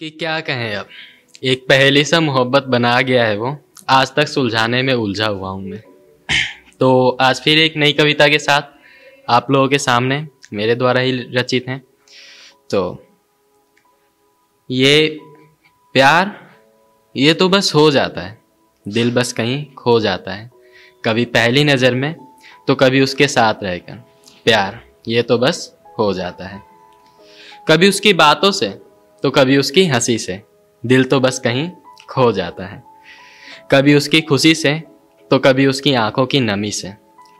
कि क्या कहें अब? एक पहली सा मोहब्बत बना गया है वो। आज तक सुलझाने में उलझा हुआ हूँ मैं। तो आज फिर एक नई कविता के साथ आप लोगों के सामने मेरे द्वारा ही रचित हैं। तो ये प्यार, ये तो बस हो जाता है। दिल बस कहीं खो जाता है। कभी पहली नज़र में तो कभी उसके साथ रहकर। प्यार, ये तो बस हो जाता है। कभी उसकी बातों से तो कभी उसकी हँसी से दिल तो बस कहीं खो जाता है। कभी उसकी खुशी से तो कभी उसकी आँखों की नमी से।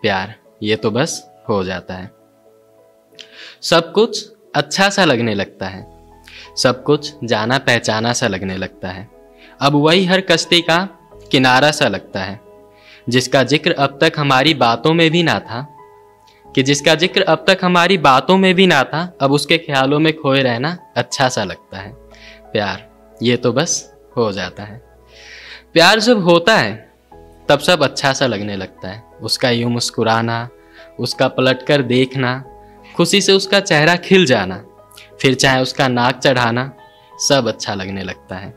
प्यार, ये तो बस हो जाता है। सब कुछ अच्छा सा लगने लगता है। सब कुछ जाना पहचाना सा लगने लगता है। अब वही हर कश्ती का किनारा सा लगता है, जिसका ज़िक्र अब तक हमारी बातों में भी ना था। कि जिसका ज़िक्र अब तक हमारी बातों में भी ना था, अब उसके ख्यालों में खोए रहना अच्छा सा लगता है। प्यार, ये तो बस हो जाता है। प्यार जब होता है, तब सब अच्छा सा लगने लगता है। उसका यूँ मुस्कुराना, उसका पलट कर देखना, खुशी से उसका चेहरा खिल जाना, फिर चाहे उसका नाक चढ़ाना, सब अच्छा लगने लगता है।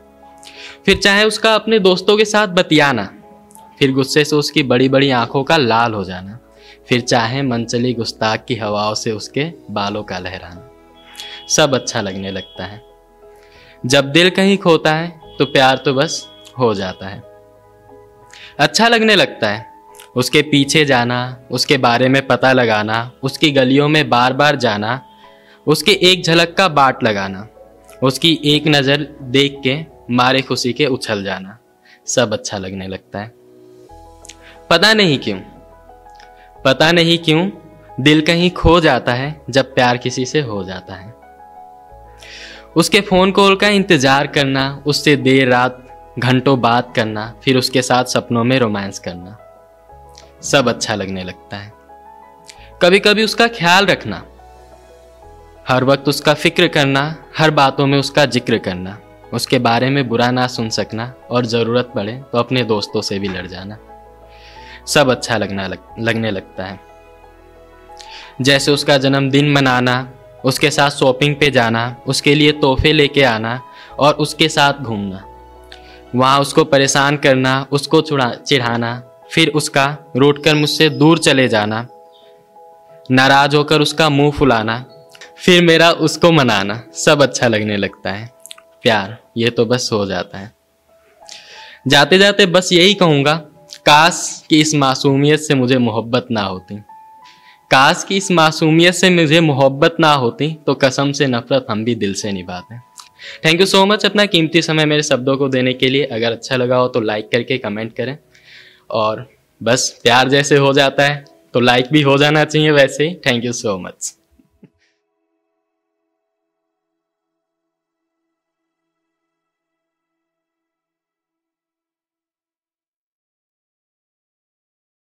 फिर चाहे उसका अपने दोस्तों के साथ बतियाना, फिर गुस्से से उसकी बड़ी बड़ी आँखों का लाल हो जाना फिर चाहे मनचली गुस्ताख की हवाओं से उसके बालों का लहराना। सब अच्छा लगने लगता है। जब दिल कहीं खोता है तो प्यार तो बस हो जाता है। अच्छा लगने लगता है। उसके पीछे जाना, उसके बारे में पता लगाना, उसकी गलियों में बार बार जाना, उसके एक झलक का बाट लगाना, उसकी एक नज़र देख के मारे खुशी के उछल जाना, सब अच्छा लगने लगता है। पता नहीं क्यों पता नहीं क्यों, दिल कहीं खो जाता है जब प्यार किसी से हो जाता है। उसके फ़ोन कॉल का इंतज़ार करना, उससे देर रात घंटों बात करना, फिर उसके साथ सपनों में रोमांस करना, सब अच्छा लगने लगता है। कभी कभी उसका ख्याल रखना, हर वक्त उसका फ़िक्र करना, हर बातों में उसका ज़िक्र करना, उसके बारे में बुरा ना सुन सकना और ज़रूरत पड़े तो अपने दोस्तों से भी लड़ जाना। सब अच्छा लगना लग, लगने लगता है। जैसे उसका जन्मदिन मनाना उसके साथ शॉपिंग पे जाना उसके लिए तोहफे लेके आना और उसके साथ घूमना। वहाँ उसको परेशान करना उसको चुड़ा चिढ़ाना फिर उसका रूट कर मुझसे दूर चले जाना नाराज़ होकर उसका मुँह फुलाना फिर मेरा उसको मनाना सब अच्छा लगने लगता है। प्यार ये तो बस हो जाता है। जाते जाते बस यही कहूँगा काश कि इस मासूमियत से मुझे मोहब्बत ना होती। काश कि इस मासूमियत से मुझे मोहब्बत ना होती तो कसम से नफरत हम भी दिल से निभाते। थैंक यू सो मच अपना कीमती समय मेरे शब्दों को देने के लिए। अगर अच्छा लगा हो तो लाइक करके कमेंट करें। और बस प्यार जैसे हो जाता है तो लाइक भी हो जाना चाहिए वैसे ही। Thank you so much